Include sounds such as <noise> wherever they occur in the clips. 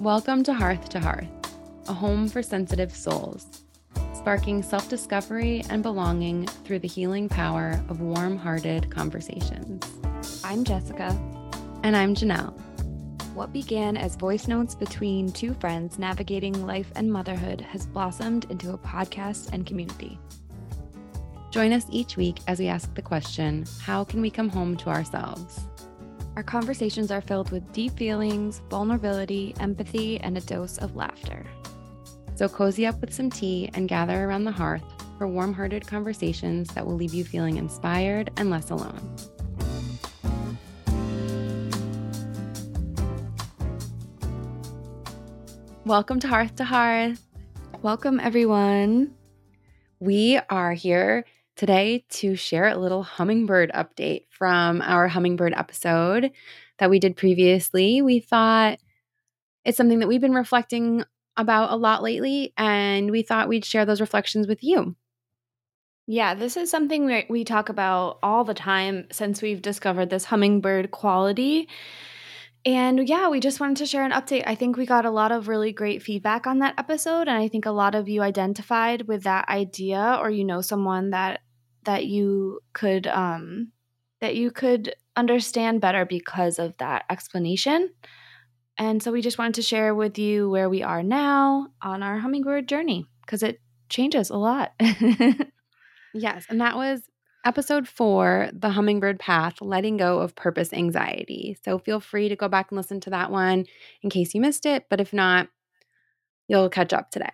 Welcome to Hearth to Hearth, a home for sensitive souls, sparking self discovery and belonging through the healing power of warm hearted conversations. I'm Jessica. And I'm Janelle. What began as voice notes between two friends navigating life and motherhood has blossomed into a podcast and community. Join us each week as we ask the question how can we come home to ourselves? Our conversations are filled with deep feelings, vulnerability, empathy, and a dose of laughter. So cozy up with some tea and gather around the hearth for warm hearted conversations that will leave you feeling inspired and less alone. Welcome to Hearth to Hearth. Welcome, everyone. We are here today to share a little hummingbird update from our hummingbird episode that we did previously. We thought it's something that we've been reflecting about a lot lately, and we thought we'd share those reflections with you. Yeah, this is something we, we talk about all the time since we've discovered this hummingbird quality. And yeah, we just wanted to share an update. I think we got a lot of really great feedback on that episode. And I think a lot of you identified with that idea, or you know someone that that you could um, that you could understand better because of that explanation. And so we just wanted to share with you where we are now on our hummingbird journey because it changes a lot. <laughs> yes, and that was episode four, The Hummingbird Path Letting Go of Purpose Anxiety. So feel free to go back and listen to that one in case you missed it. But if not, you'll catch up today.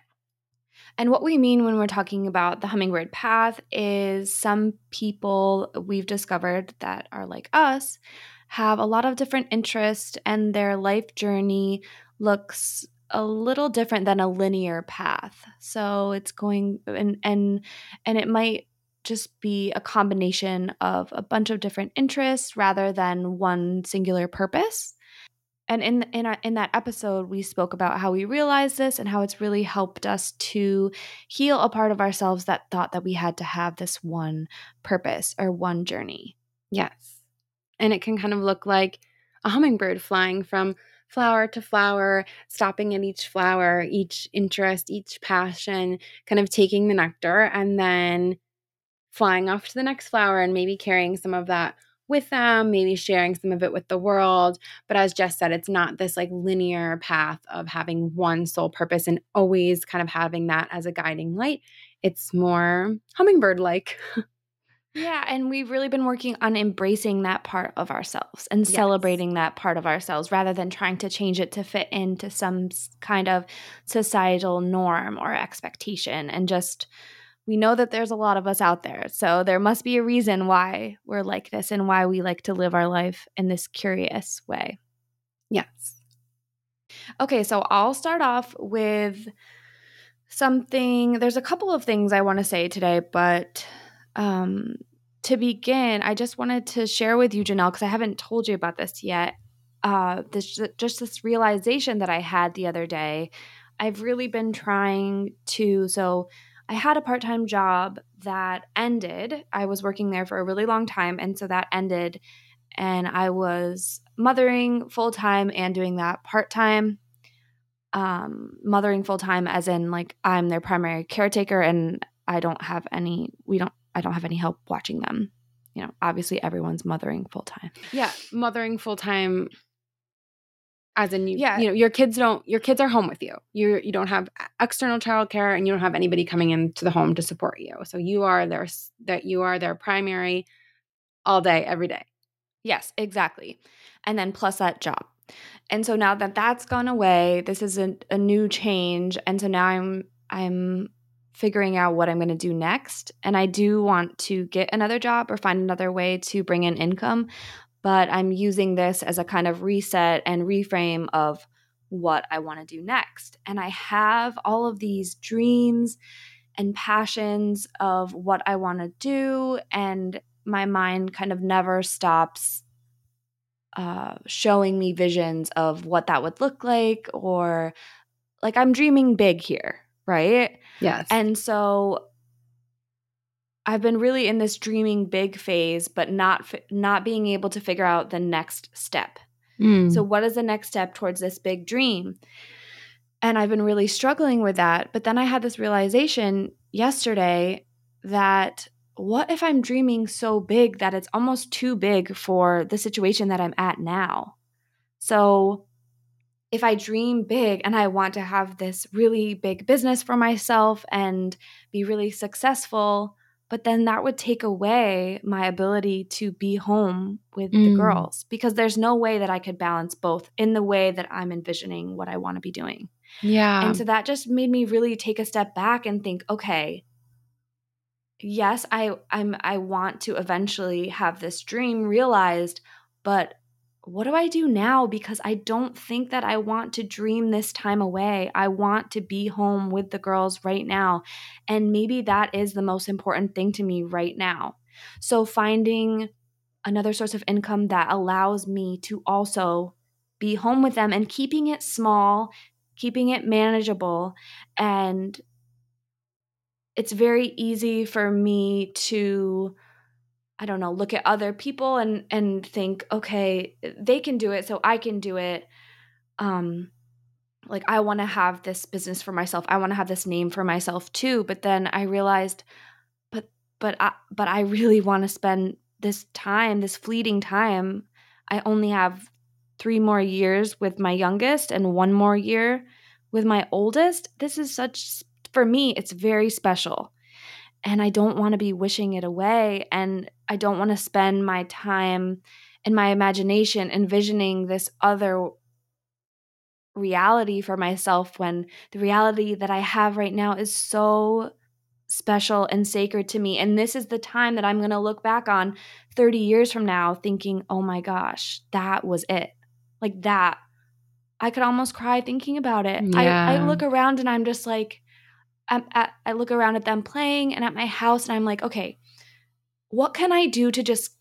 And what we mean when we're talking about the hummingbird path is some people we've discovered that are like us have a lot of different interests and their life journey looks a little different than a linear path. So it's going and and and it might just be a combination of a bunch of different interests rather than one singular purpose. And in in our, in that episode, we spoke about how we realized this and how it's really helped us to heal a part of ourselves that thought that we had to have this one purpose or one journey. Yes, and it can kind of look like a hummingbird flying from flower to flower, stopping at each flower, each interest, each passion, kind of taking the nectar, and then flying off to the next flower and maybe carrying some of that with them, maybe sharing some of it with the world. But as Jess said, it's not this like linear path of having one sole purpose and always kind of having that as a guiding light. It's more hummingbird like. <laughs> Yeah, and we've really been working on embracing that part of ourselves and yes. celebrating that part of ourselves rather than trying to change it to fit into some kind of societal norm or expectation and just we know that there's a lot of us out there. So there must be a reason why we're like this and why we like to live our life in this curious way. Yes. Okay, so I'll start off with something. There's a couple of things I want to say today, but um, to begin, I just wanted to share with you, Janelle, because I haven't told you about this yet. Uh, this just this realization that I had the other day. I've really been trying to so I had a part time job that ended. I was working there for a really long time. And so that ended. And I was mothering full time and doing that part time. Um, mothering full time, as in, like, I'm their primary caretaker and I don't have any, we don't, I don't have any help watching them. You know, obviously everyone's mothering full time. Yeah. Mothering full time as in you, yeah. you know your kids don't your kids are home with you. You you don't have external childcare and you don't have anybody coming into the home to support you. So you are their that you are their primary all day every day. Yes exactly. And then plus that job. And so now that that's gone away this is a, a new change. And so now i'm i'm figuring out what i'm going to do next. And i do want to get another job or find another way to bring in income but I'm using this as a kind of reset and reframe of what I want to do next. And I have all of these dreams and passions of what I want to do, and my mind kind of never stops uh, showing me visions of what that would look like, or like I'm dreaming big here, right? Yes. And so I've been really in this dreaming big phase, but not not being able to figure out the next step. Mm. So, what is the next step towards this big dream? And I've been really struggling with that. But then I had this realization yesterday that what if I'm dreaming so big that it's almost too big for the situation that I'm at now? So, if I dream big and I want to have this really big business for myself and be really successful, but then that would take away my ability to be home with mm. the girls because there's no way that I could balance both in the way that I'm envisioning what I want to be doing. Yeah. And so that just made me really take a step back and think, okay, yes, I I'm I want to eventually have this dream realized, but what do I do now? Because I don't think that I want to dream this time away. I want to be home with the girls right now. And maybe that is the most important thing to me right now. So finding another source of income that allows me to also be home with them and keeping it small, keeping it manageable. And it's very easy for me to I don't know, look at other people and and think, okay, they can do it, so I can do it. Um like I want to have this business for myself. I want to have this name for myself too, but then I realized but but I but I really want to spend this time, this fleeting time. I only have 3 more years with my youngest and one more year with my oldest. This is such for me, it's very special and I don't want to be wishing it away. And I don't want to spend my time in my imagination envisioning this other reality for myself when the reality that I have right now is so special and sacred to me. And this is the time that I'm going to look back on 30 years from now thinking, oh my gosh, that was it. Like that. I could almost cry thinking about it. Yeah. I, I look around and I'm just like, at, I look around at them playing and at my house, and I'm like, okay, what can I do to just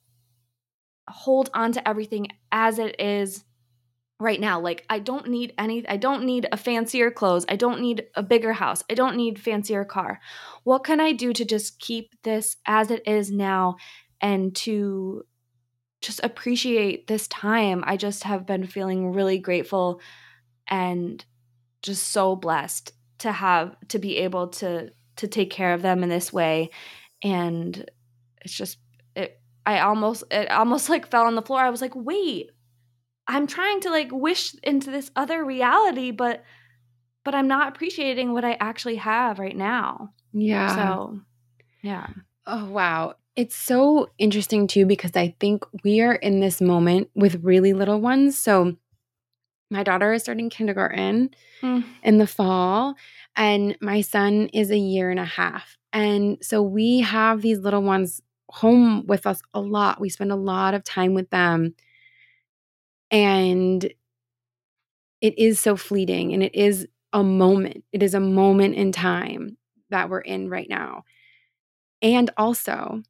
hold on to everything as it is right now? Like, I don't need any, I don't need a fancier clothes. I don't need a bigger house. I don't need fancier car. What can I do to just keep this as it is now and to just appreciate this time? I just have been feeling really grateful and just so blessed to have to be able to to take care of them in this way. And it's just it i almost it almost like fell on the floor. I was like wait i'm trying to like wish into this other reality but but i'm not appreciating what i actually have right now. Yeah. So yeah. Oh wow. It's so interesting too because i think we are in this moment with really little ones. So my daughter is starting kindergarten mm. in the fall, and my son is a year and a half. And so we have these little ones home with us a lot. We spend a lot of time with them. And it is so fleeting and it is a moment. It is a moment in time that we're in right now. And also,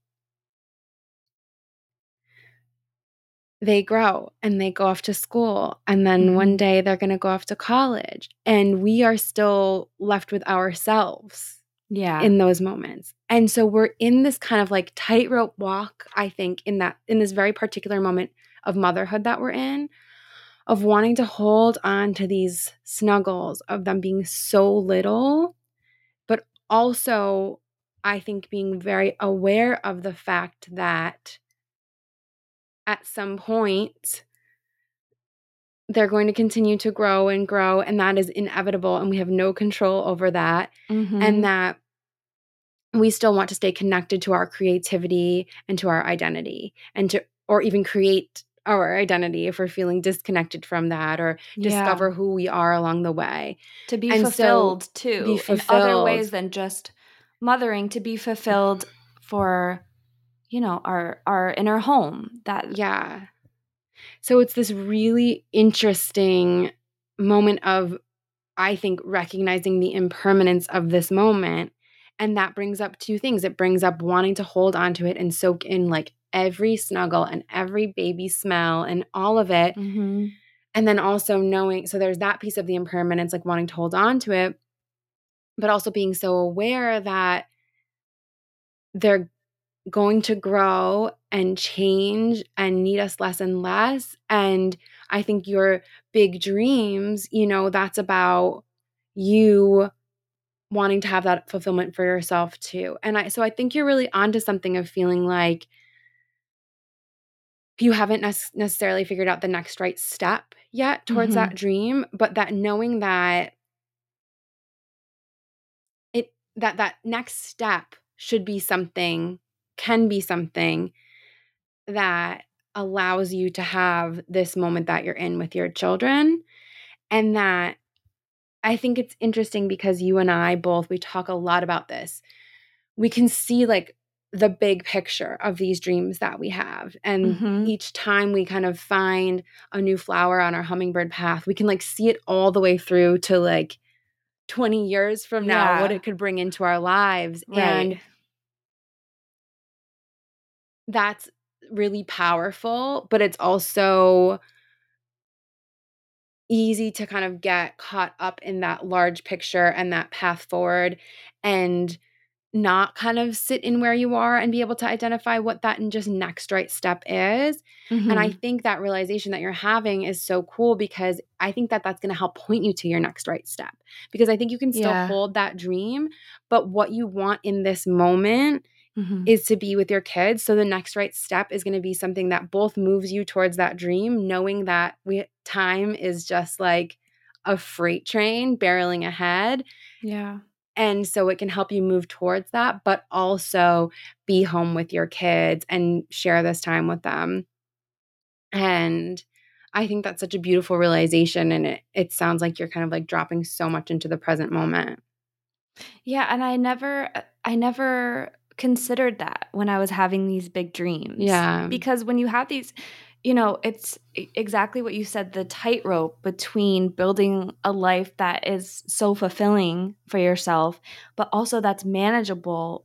they grow and they go off to school. And then mm-hmm. one day they're going to go off to college. And we are still left with ourselves. Yeah. In those moments. And so we're in this kind of like tightrope walk, I think, in that, in this very particular moment of motherhood that we're in, of wanting to hold on to these snuggles, of them being so little, but also, I think, being very aware of the fact that at some point they're going to continue to grow and grow and that is inevitable and we have no control over that mm-hmm. and that we still want to stay connected to our creativity and to our identity and to or even create our identity if we're feeling disconnected from that or discover yeah. who we are along the way to be and fulfilled so too be fulfilled. in other ways than just mothering to be fulfilled for you know our our inner home that yeah. So it's this really interesting moment of i think recognizing the impermanence of this moment and that brings up two things. It brings up wanting to hold on to it and soak in like every snuggle and every baby smell and all of it. Mm-hmm. and then also knowing so there's that piece of the impermanence like wanting to hold on to it but also being so aware that they're going to grow and change and need us less and less. And I think your big dreams, you know, that's about you wanting to have that fulfillment for yourself too. And I so I think you're really onto something of feeling like you haven't ne- necessarily figured out the next right step yet towards mm-hmm. that dream, but that knowing that it that that next step should be something can be something that allows you to have this moment that you're in with your children and that I think it's interesting because you and I both we talk a lot about this. We can see like the big picture of these dreams that we have. And mm-hmm. each time we kind of find a new flower on our hummingbird path, we can like see it all the way through to like 20 years from now, yeah. what it could bring into our lives. Right. And that's really powerful, but it's also easy to kind of get caught up in that large picture and that path forward and not kind of sit in where you are and be able to identify what that and just next right step is. Mm-hmm. And I mm-hmm. think that realization that you're having is so cool because I think that that's going to help point you to your next right step. Because I think you can still yeah. hold that dream, but what you want in this moment mm-hmm. is to be with your kids. So the next right step is going to be something that both moves you towards that dream, knowing that we time is just like a freight train barreling ahead. Yeah. And so it can help you move towards that, but also be home with your kids and share this time with them. And I think that's such a beautiful realization. And it, it sounds like you're kind of like dropping so much into the present moment. Yeah. And I never, I never considered that when I was having these big dreams. Yeah. Because when you have these, you know, it's exactly what you said the tightrope between building a life that is so fulfilling for yourself, but also that's manageable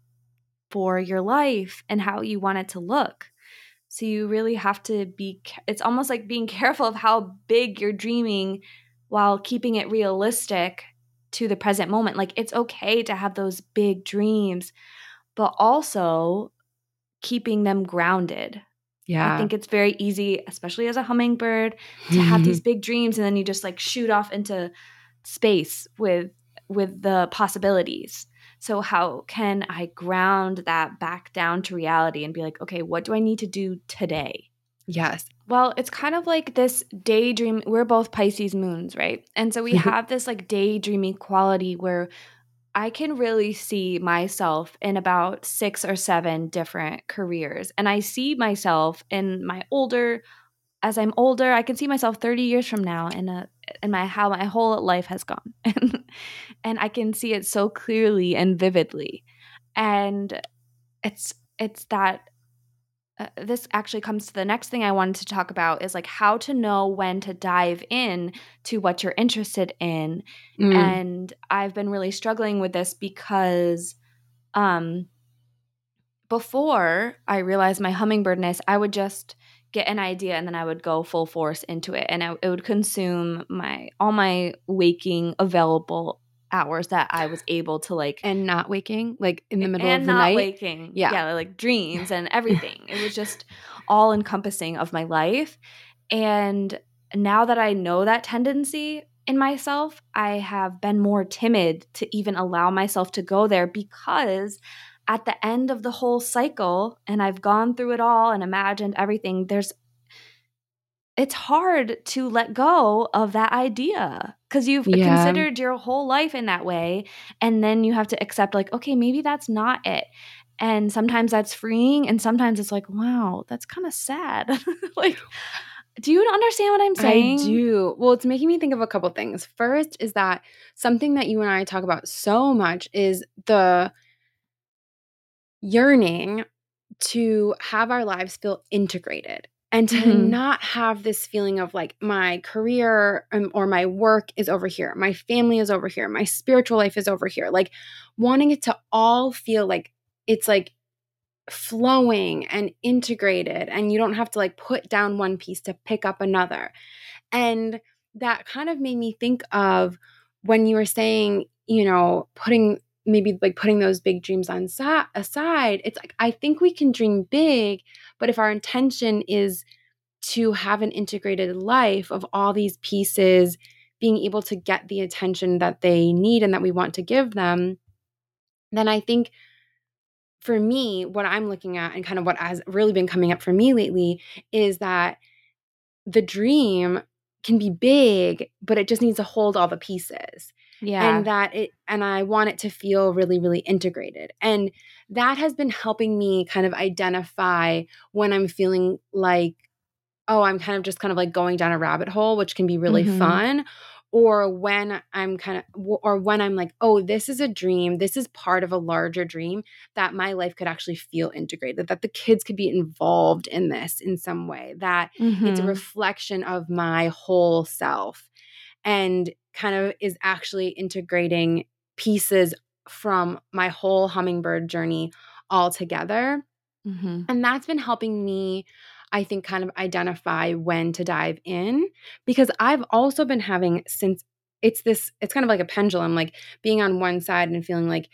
for your life and how you want it to look. So you really have to be, it's almost like being <laughs> careful of how big you're dreaming while keeping it realistic to the present moment. Like it's okay to have those big dreams, but also keeping them grounded yeah. I think it's very easy, especially as a hummingbird, to have these mm-hmm. big dreams and then you just like shoot off into space with with the possibilities. So how can I ground that back down to reality and be like, okay, what do I need to do today? Yes. Well, it's kind of like this daydream. We're both Pisces moons, right? And so we mm-hmm. have this like daydreaming quality where I can really see myself in about six or seven different careers. And I see myself in my older, as I'm older, I can see myself 30 years from now in a in my how my whole life has gone. <laughs> and, I can see it so clearly and vividly. And it's it's that uh, this actually comes to the next thing I wanted to talk about is like how to know when to dive in to what you're interested in. Mm. And I've been really struggling with this because um before I realized my hummingbirdness, I would just get an idea and then I would go full force into it and it would consume my all my waking available hours that I was able to like and not waking like in the middle of the not night. waking. Yeah. yeah, like dreams and everything. it was just <laughs> all encompassing of my life. And now that I know that tendency in myself, I have been more timid to even allow myself to go there because at the end of the whole cycle and I've gone through it all and imagined everything, there's it's hard to let go of that idea because you've yeah. considered your whole life in that way and then you have to accept like okay maybe that's not it. And sometimes that's freeing and sometimes it's like wow that's kind of sad. <laughs> Like do you understand what i'm saying? i do. Well it's making me think of a couple things. First is that something that you and i talk about so much is the yearning to have our lives feel integrated and to mm-hmm. not have this feeling of like my career um, or my work is over here, my family is over here, my spiritual life is over here, like wanting it to all feel like it's like flowing and integrated and you don't have to like put down one piece to pick up another. And that kind of made me think of when you were saying, you know, putting maybe like putting those big dreams on aside, it's like I think we can dream big, but if our intention is to have an integrated life of all these pieces being able to get the attention that they need and that we want to give them, then I think for me, what I'm looking at and kind of what has really been coming up for me lately is that the dream can be big, but it just needs to hold all the pieces. Yeah. And that it, and I want it to feel really, really integrated. And that has been helping me kind of identify when I'm feeling like, oh, I'm kind of just kind of like going down a rabbit hole, which can be really Mhm. fun. Or when I'm kind of, or when I'm like, oh, this is a dream. This is part of a larger dream that my life could actually feel integrated, that the kids could be involved in this in some way, that it's a Mhm. reflection of my whole self and kind of is actually integrating pieces from my whole hummingbird journey all together. Mhm. And that's been helping me, I think, kind of identify when to dive in because I've also been having since it's this, it's kind of like a pendulum, like being on one side and feeling like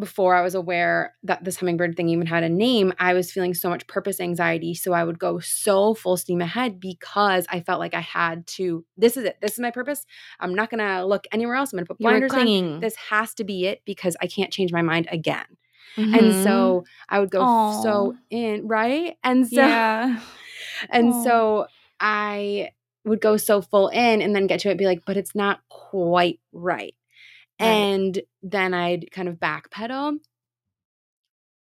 before I was aware that this hummingbird thing even had a name, I was feeling so much purpose anxiety. So I would go so full steam ahead because I felt like I had to, this is it. This is my purpose. I'm not going to look anywhere else. I'm going to put blinders on. This has to be it because I can't change my mind again. Mhm. And so I would go Aw. so in, right? And so, yeah. <laughs> and Aw. so I would go so full in and then get to it, and be like, but it's not quite right. Right. And then I'd kind of backpedal.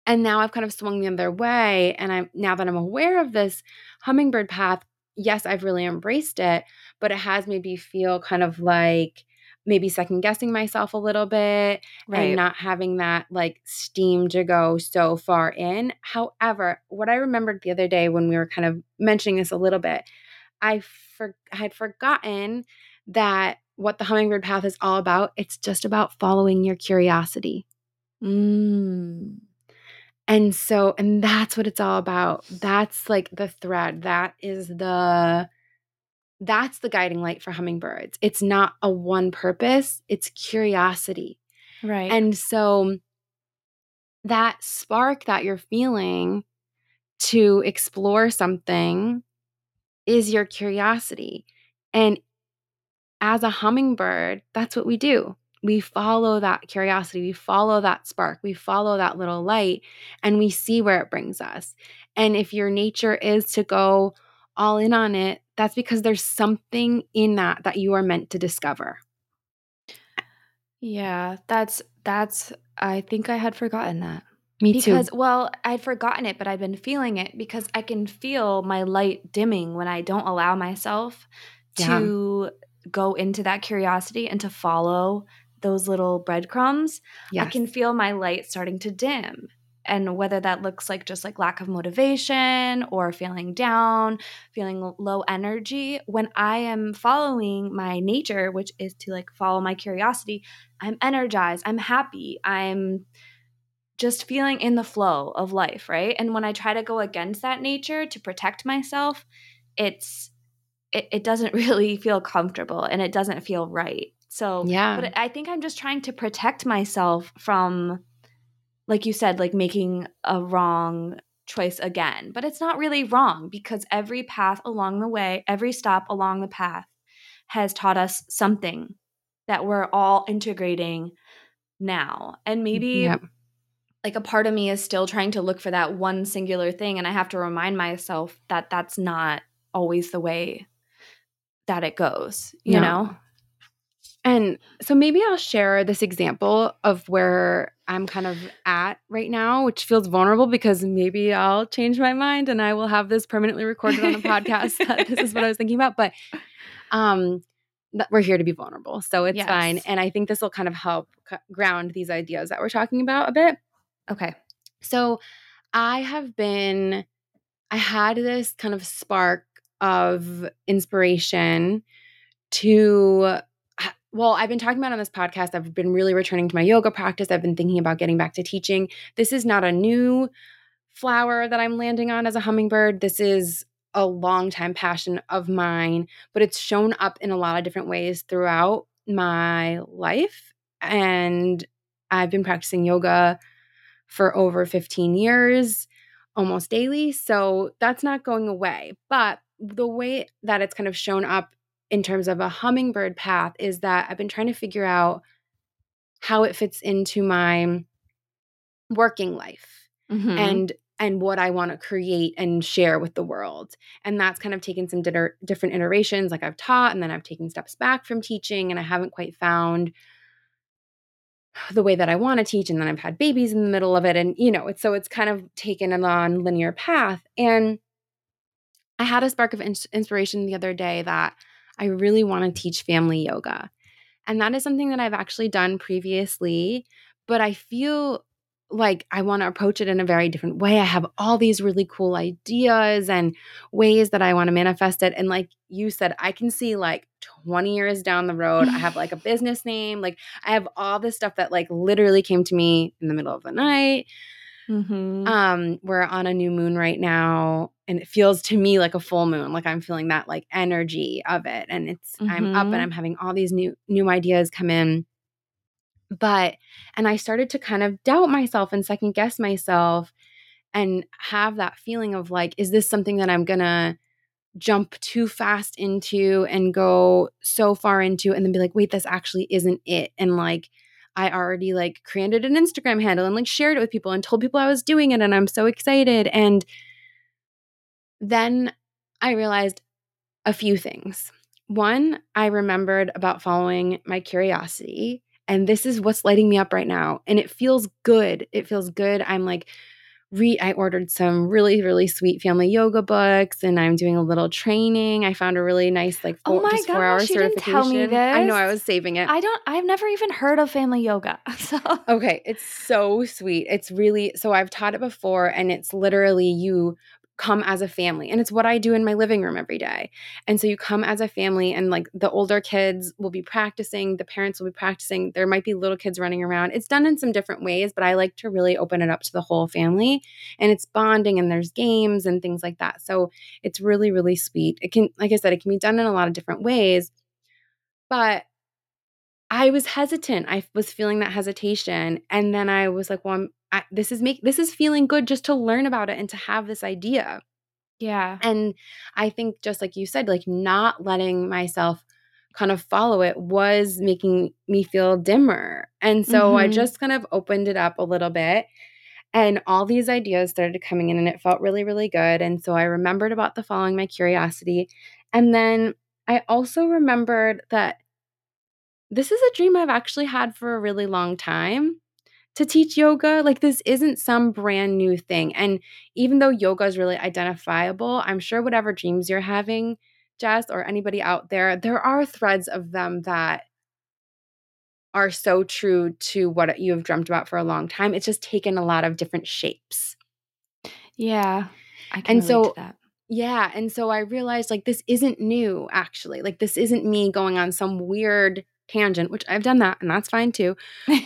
And now I've kind of swung the other way. And I'm now that I'm aware of this hummingbird path, yes, I've really embraced it, but it has made me feel kind of like maybe second guessing myself a little bit Right. and not having that like steam to go so far in. However, what I remembered the other day when we were kind of mentioning this a little bit, I for, I had forgotten that what the hummingbird path is all about. It's just about following your curiosity. Mm. And so, and that's what it's all about. That's like the thread. That is the that's the guiding light for hummingbirds. It's not a one purpose, it's curiosity. Right. And so that spark that you're feeling to explore something is your curiosity. And as a hummingbird, that's what we do. We follow that curiosity, we follow that spark, we follow that little light, and we see where it brings us. And if your nature is to go all in on it, that's because there's something in that that you are meant to discover. yeah, that's that's I think I had forgotten that. Me Because too. well, I'd forgotten it, but I've been feeling it because I can feel my light dimming when I don't allow myself Yeah. to go into that curiosity and to follow those little breadcrumbs. Yes. I can feel my light starting to dim. And whether that looks like just like lack of motivation or feeling down, feeling low energy, when I am following my nature, which is to like follow my curiosity, I'm energized, I'm happy, I'm just feeling in the flow of life, right? And when I try to go against that nature to protect myself, it's it, it doesn't <laughs> really feel comfortable and it doesn't feel right. So yeah. but I think I'm just trying to protect myself from, like you said, like making a wrong choice again. But it's not really wrong because every path along the way, every stop along the path has taught us something that we're all integrating now. And maybe Yep. like a part of me is still trying to look for that one singular thing. And I have to remind myself that that's not always the way that it goes, you No. know? And so maybe I'll share this example of where I'm kind of at right now, which feels vulnerable because maybe I'll change my mind and I will have this permanently recorded on a podcast that this is what I was thinking about. But um we're here to be vulnerable. So it's Yes. fine. And I think this will kind of help c- ground these ideas that we're talking about a bit. Okay. So I have been, I had this kind of spark of inspiration to, ah, well, I've been talking about on this podcast. I've been really returning to my yoga practice. I've been thinking about getting back to teaching. This is not a new flower that I'm landing on as a hummingbird. This is a long time passion of mine, but it's shown up in a lot of different ways throughout my life. And I've been practicing yoga for over 15 years, almost daily. So that's not going away. But the way that it's kind of shown up in terms of a hummingbird path is that I've been trying to figure out how it fits into my working life Mhm. and and what I want to create and share with the world. And that's kind of taken some ditter, different iterations like I've taught and then I've taken steps back from teaching and I haven't quite found the way that I want to teach and then I've had babies in the middle of it and you know, it's so it's kind of taken a non-linear path and I had a spark of ins- inspiration the other day that I really want to teach family yoga. And that is something that I've actually done previously, but I feel like I want to approach it in a very different way. I have all these really cool ideas and ways that I want to manifest it. And like you said, I can see like 20 years down the road, I have like a <laughs> business name. Like I have all this stuff that like literally came to me in the middle of the night. Mhm. Um, we're on a new moon right now, and it feels to me like a full moon. Like I'm feeling that like energy of it. And it's I'm up and Mhm. I'm having all these new new ideas come in. But and I started to kind of doubt myself and second guess myself and have that feeling of like, is this something that I'm gonna jump too fast into and go so far into and then be like, wait, this actually isn't it. And like I already like created an Instagram handle and like shared it with people and told people I was doing it and I'm so excited. And then I realized a few things. One, I remembered about following my curiosity. And this is what's lighting me up right now. And it feels good. It feels good. I'm like, re I ordered some really, really sweet family yoga books and I'm doing a little training. I found a really nice, like, Oh four, my just four hour gosh, you didn't certification. tell me this. I know I was saving it. I don't I've never even heard of family yoga. <laughs> So Okay, it's so sweet. It's really so I've taught it before and it's literally you come as a family and it's what I do in my living room every day. And so you come as a family and like the older kids will be practicing, the parents will be practicing, there might be little kids running around. It's done in some different ways, but I like to really open it up to the whole family and it's bonding and there's games and things like that. So it's really really sweet. It can like I said it can be done in a lot of different ways. But I was hesitant. I was feeling that hesitation, and then I was like, "Well, I'm, I, this is make this is feeling good just to learn about it and to have this idea." yeah. And I think, just like you said, like not letting myself kind of follow it was making me feel dimmer, and so I Mhm. just kind of opened it up a little bit, and all these ideas started coming in, and it felt really, really good. And so I remembered about the following my curiosity, and then I also remembered that this is a dream I've actually had for a really long time to teach yoga. Like, this isn't some brand new thing. And even though yoga is really identifiable, I'm sure whatever dreams you're having, Jess, or anybody out there, there are threads of them that are so true to what you have dreamt about for a long time. It's just taken a lot of different shapes. Yeah. I can And so to that. Yeah. And so I realized like this isn't new, actually. Like, this isn't me going on some weird tangent, which I've done that and that's fine too.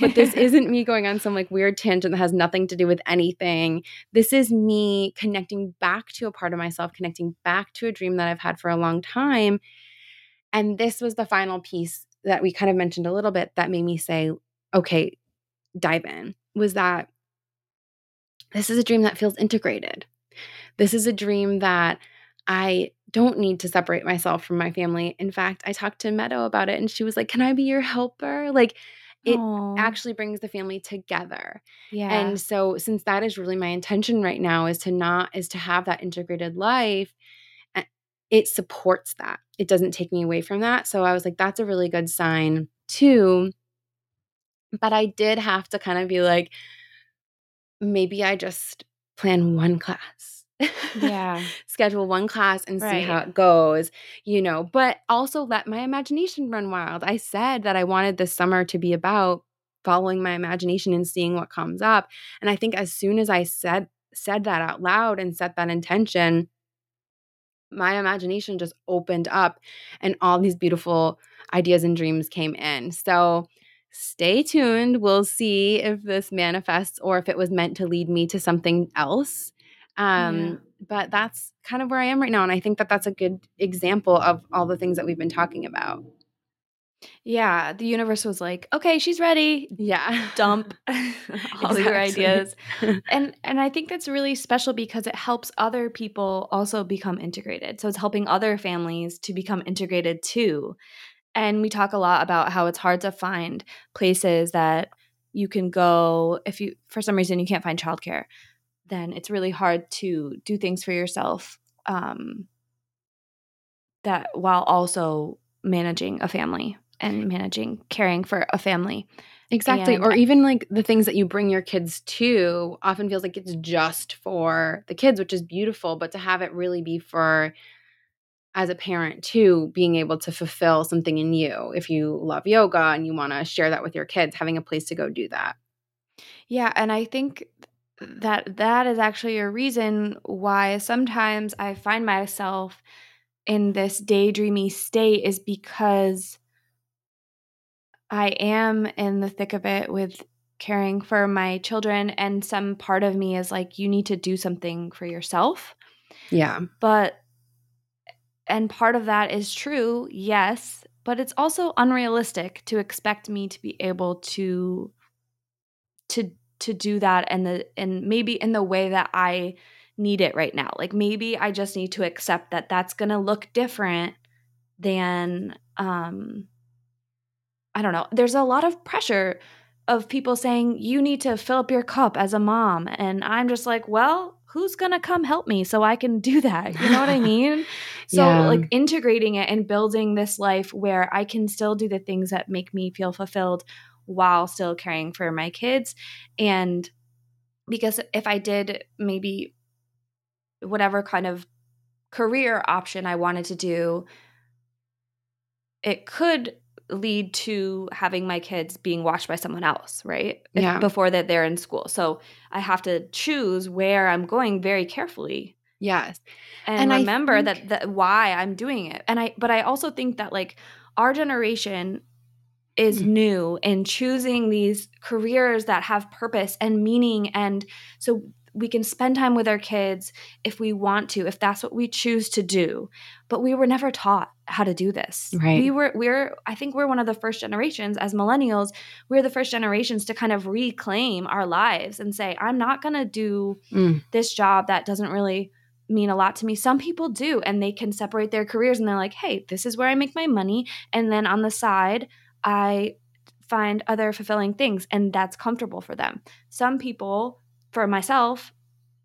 But this <laughs> isn't me going on some like weird tangent that has nothing to do with anything. This is me connecting back to a part of myself, connecting back to a dream that I've had for a long time. And this was the final piece that we kind of mentioned a little bit that made me say, okay, dive in was that this is a dream that feels integrated. This is a dream that I don't need to separate myself from my family. In fact, I talked to Meadow about it and she was like, Can I be your helper? Like, it Aw. actually brings the family together. yeah. And so since that is really my intention right now is to not is to have that integrated life, it supports that. It doesn't take me away from that. So I was like that's a really good sign too. But I did have to kind of be like maybe I just plan one class. Yeah. <laughs> Schedule one class and see how it goes, you know, but also let my imagination run wild. I said that I wanted this summer to be about following my imagination and seeing what comes up. And I think as soon as I said said that out loud and set that intention, my imagination just opened up and all these beautiful ideas and dreams came in. So stay tuned. We'll see if this manifests or if it was meant to lead me to something else. Um, Yeah. But that's kind of where I am right now. And I think that that's a good example of all the things that we've been talking about. Yeah, the universe was like, "Okay, she's ready. Yeah. Dump <laughs> <laughs> all your ideas." <laughs> And and I think that's really special because it helps other people also become integrated. So it's helping other families to become integrated too. And we talk a lot about how it's hard to find places that you can go if you for some reason you can't find childcare, then it's really hard to do things for yourself um that while also managing a family and managing caring for a family. Exactly. And or even like the things that you bring your kids to often feels like it's just for the kids, which is beautiful, but to have it really be for as a parent too, being able to fulfill something in you. If you love yoga and you want to share that with your kids, having a place to go do that. Yeah, and I think that that is actually a reason why sometimes I find myself in this daydreamy state is because I am in the thick of it with caring for my children and some part of me is like you need to do something for yourself. Yeah. But and part of that is true, yes, but it's also unrealistic to expect me to be able to to to do that and the and maybe in the way that I need it right now. Like maybe I just need to accept that that's going to look different than um I don't know. There's a lot of pressure of people saying you need to fill up your cup as a mom and I'm just like, well, who's going to come help me so I can do that? You know what I <laughs> mean? So Yeah. like integrating it and building this life where I can still do the things that make me feel fulfilled while still caring for my kids and because if I did maybe whatever kind of career option I wanted to do, it could lead to having my kids being watched by someone else, right? If- Yeah. before that they're in school. So I have to choose where I'm going very carefully Yes. and, And remember think- that that why I'm doing it. And I but I also think that like our generation is new in choosing these careers that have purpose and meaning and so we can spend time with our kids if we want to if that's what we choose to do but we were never taught how to do this Right. we were we're i think we're one of the first generations as millennials we're the first generations to kind of reclaim our lives and say i'm not going to do Mm. this job that doesn't really mean a lot to me. Some people do, and they can separate their careers and they're like, hey, this is where I make my money. And then on the side, I find other fulfilling things, and that's comfortable for them. Some people, for myself,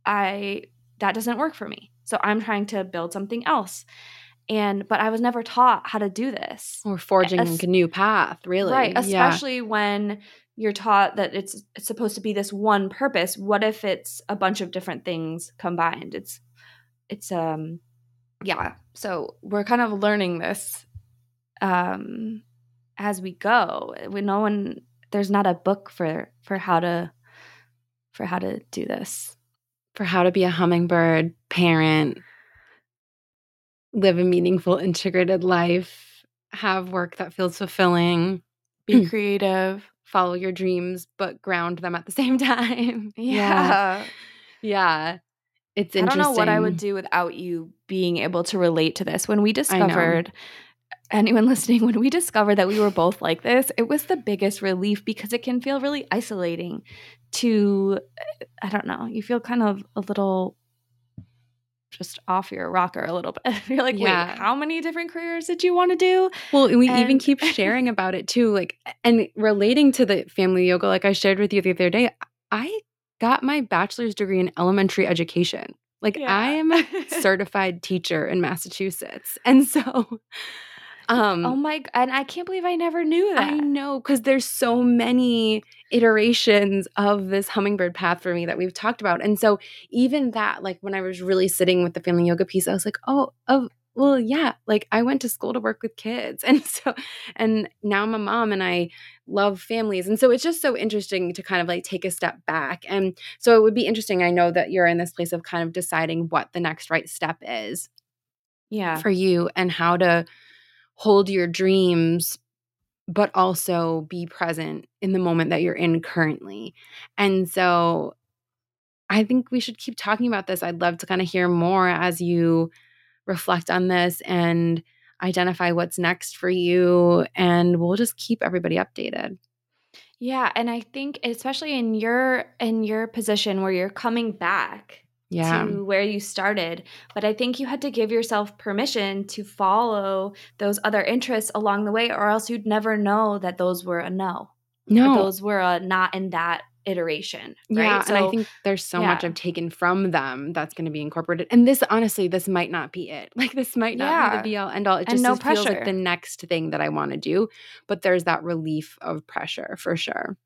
I that doesn't work for me. So I'm trying to build something else. And but I was never taught how to do this. Or forging Es- a new path, really. Right, Yeah. especially when you're taught that it's it's supposed to be this one purpose. What if it's a bunch of different things combined? It's it's um yeah. So we're kind of learning this um as we go. We no one there's not a book for for how to for how to do this. For how to be a hummingbird parent, live a meaningful, integrated life, have work that feels fulfilling, Be mm. creative. follow your dreams, but ground them at the <laughs> same time. Yeah. Yeah. It's interesting. I don't know what I would do without you being able to relate to this. When we discovered, anyone <laughs> listening, when we discovered that we were both like this, it was the biggest relief because it can feel really isolating to, uh, I don't know, you feel kind of a little just off your rocker a little bit. <laughs> You're like, Yeah. wait, how many different careers did you want to do? Well, and we even keep <laughs> sharing about it too. Like, and relating to the family yoga, like I shared with you the other day, I got my bachelor's degree in elementary education. Like, I am a certified teacher in Massachusetts. And so, um, oh my, and I can't believe I never knew that. I know because there's so many iterations of this hummingbird path for me that we've talked about. And so even that, like when I was really sitting with the family yoga piece, I was like, oh, oh, well, yeah, like I went to school to work with kids. <laughs> And so, and now I'm a mom and I love families. And so it's just so interesting to kind of like take a step back. And so it would be interesting. I know that you're in this place of kind of deciding what the next right step is Yeah. for you and how to hold your dreams but also be present in the moment that you're in currently. And so I think we should keep talking about this. I'd love to kind of hear more as you reflect on this and identify what's next for you. And we'll just keep everybody updated. Yeah, and I think especially in your in your position where you're coming back yeah. to where you started, but I think you had to give yourself permission to follow those other interests along the way or else you'd never know that those were a no. No. Those were a not in that iteration. Right? Yeah, so, and I think there's so yeah. much I've taken from them that's going to be incorporated. And this, honestly, this might not be it. <laughs> Like this might not Yeah. be the be all end all. It And just no is- feels like the next thing that I want to do. But there's that relief of pressure for sure.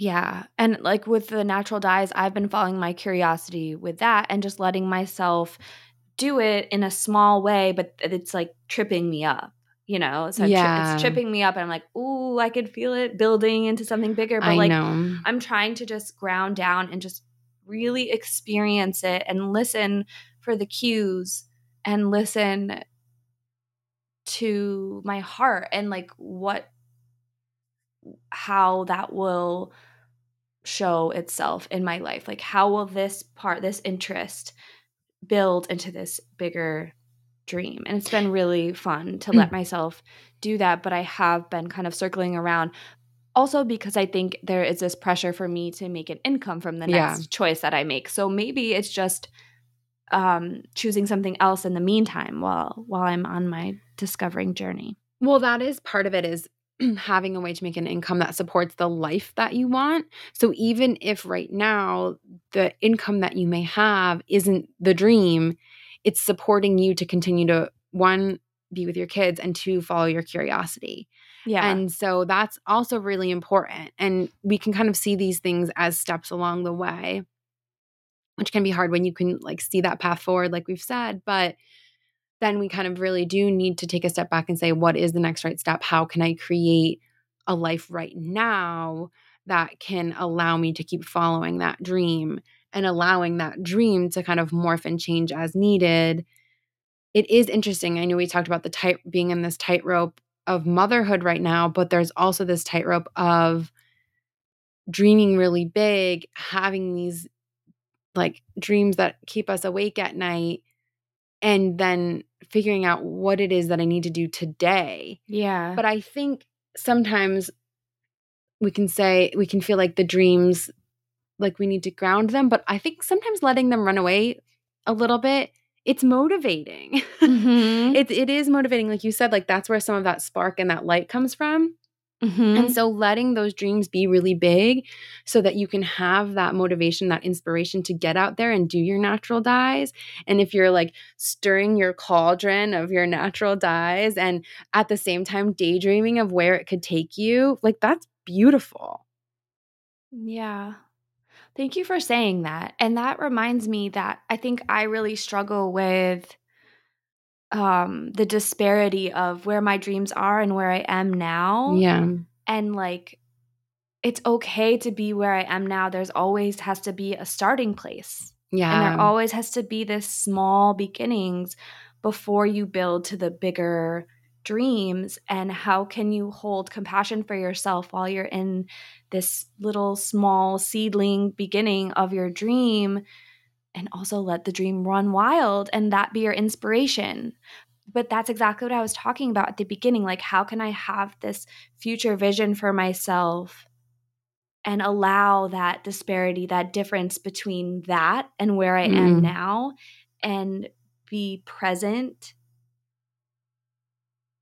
Yeah. And like with the natural dyes, I've been following my curiosity with that and just letting myself do it in a small way, but it's like tripping me up. You know, so I'm tri- Yeah. it's tripping me up, and I'm like, "Ooh, I could feel it building into something bigger." But I like, know. I'm trying to just ground down and just really experience it and listen for the cues and listen to my heart and like what how that will show itself in my life. Like how will this part this interest build into this bigger dream? And it's been really fun to let myself do that but i have been kind of circling around. Also because i think there is this pressure for me to make an income from the Yeah. next choice that i make. So maybe it's just um choosing something else in the meantime while while i'm on my discovering journey. Well, that is part of it is <clears throat> having a way to make an income that supports the life that you want. So even if right now the income that you may have isn't the dream, it's supporting you to continue to one be with your kids and two follow your curiosity. yeah And so that's also really important. And we can kind of see these things as steps along the way, which can be hard when you can like see that path forward, like we've said. But then we kind of really do need to take a step back and say, what is the next right step? How can I create a life right now that can allow me to keep following that dream and allowing that dream to kind of morph and change as needed? It is interesting. I know we talked about the tight being in this tightrope of motherhood right now, but there's also this tightrope of dreaming really big, having these like dreams that keep us awake at night, and then figuring out what it is that I need to do today. yeah But I think sometimes we can say, we can feel like the dreams, like we need to ground them, but I think sometimes letting them run away a little bit. It's motivating. <laughs> Mhm. it, it is motivating. Like you said, like that's where some of that spark and that light comes from. Mhm. And so letting those dreams be really big so that you can have that motivation, that inspiration to get out there and do your natural dyes. And if you're like stirring your cauldron of your natural dyes and at the same time daydreaming of where it could take you, like that's beautiful. Yeah. Thank you for saying that. And that reminds me that I think I really struggle with um the disparity of where my dreams are and where I am now. Yeah. And like it's okay to be where I am now. There's always has to be a starting place. Yeah. And there always has to be this small beginnings before you build to the bigger dreams. And how can you hold compassion for yourself while you're in this little small seedling beginning of your dream? And also let the dream run wild and that be your inspiration. But that's exactly what I was talking about at the beginning. Like, how can I have this future vision for myself and allow that disparity, that difference between that and where I am Mm. now, and be present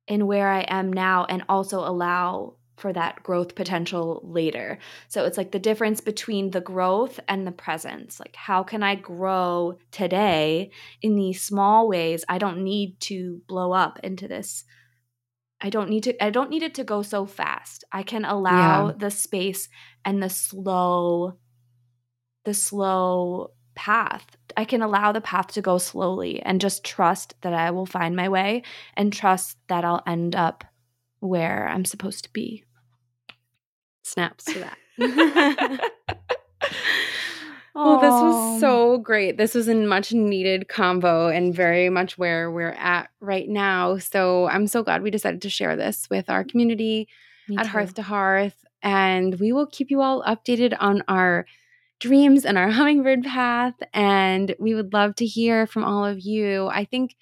in where I am now, and also allow for that growth potential later. So it's like the difference between the growth and the presence. Like, how can I grow today in these small ways? I don't need to blow up into this. I don't need to I don't need it to go so fast. I can allow Yeah. the space and the slow the slow path. I can allow the path to go slowly and just trust that I will find my way and trust that I'll end up where I'm supposed to be. Snaps to that. <laughs> Well, this was so great. This was a much needed combo and very much where we're at right now. So I'm so glad we decided to share this with our community Me at too. Hearth to Hearth. And we will keep you all updated on our dreams and our <laughs> hummingbird path. And we would love to hear from all of you. I think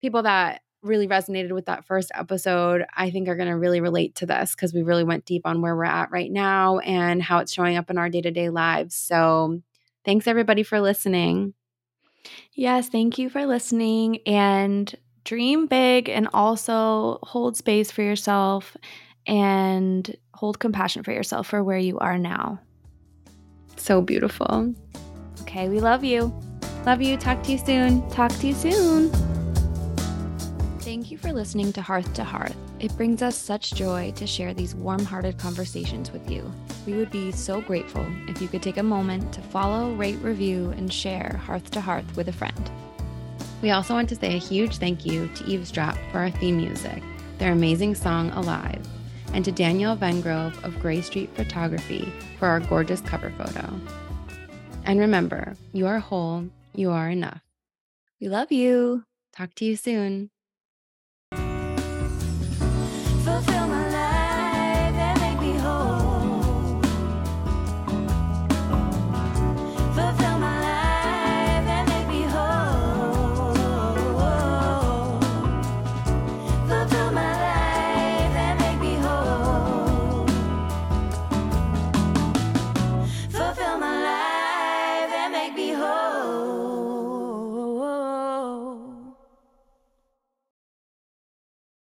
people that really resonated with that first episode, I think are going to really relate to this because we really went deep on where we're at right now and how it's showing up in our day to day lives. So, thanks everybody for listening. Yes, thank you for listening and dream big and also hold space for yourself and hold compassion for yourself for where you are now. So beautiful. Okay, we love you. Love you. Talk to you soon. Talk to you soon. For listening to Hearth to Hearth. It brings us such joy to share these warm hearted conversations with you. We would be so grateful if you could take a moment to follow, rate, review, and share Hearth to Hearth with a friend. We also want to say a huge thank you to Eavesdrop for our theme music, their amazing song Alive, and to Danielle Vengrove of Gray Street Photography for our gorgeous cover photo. And remember, you are whole, you are enough. We love you. Talk to you soon.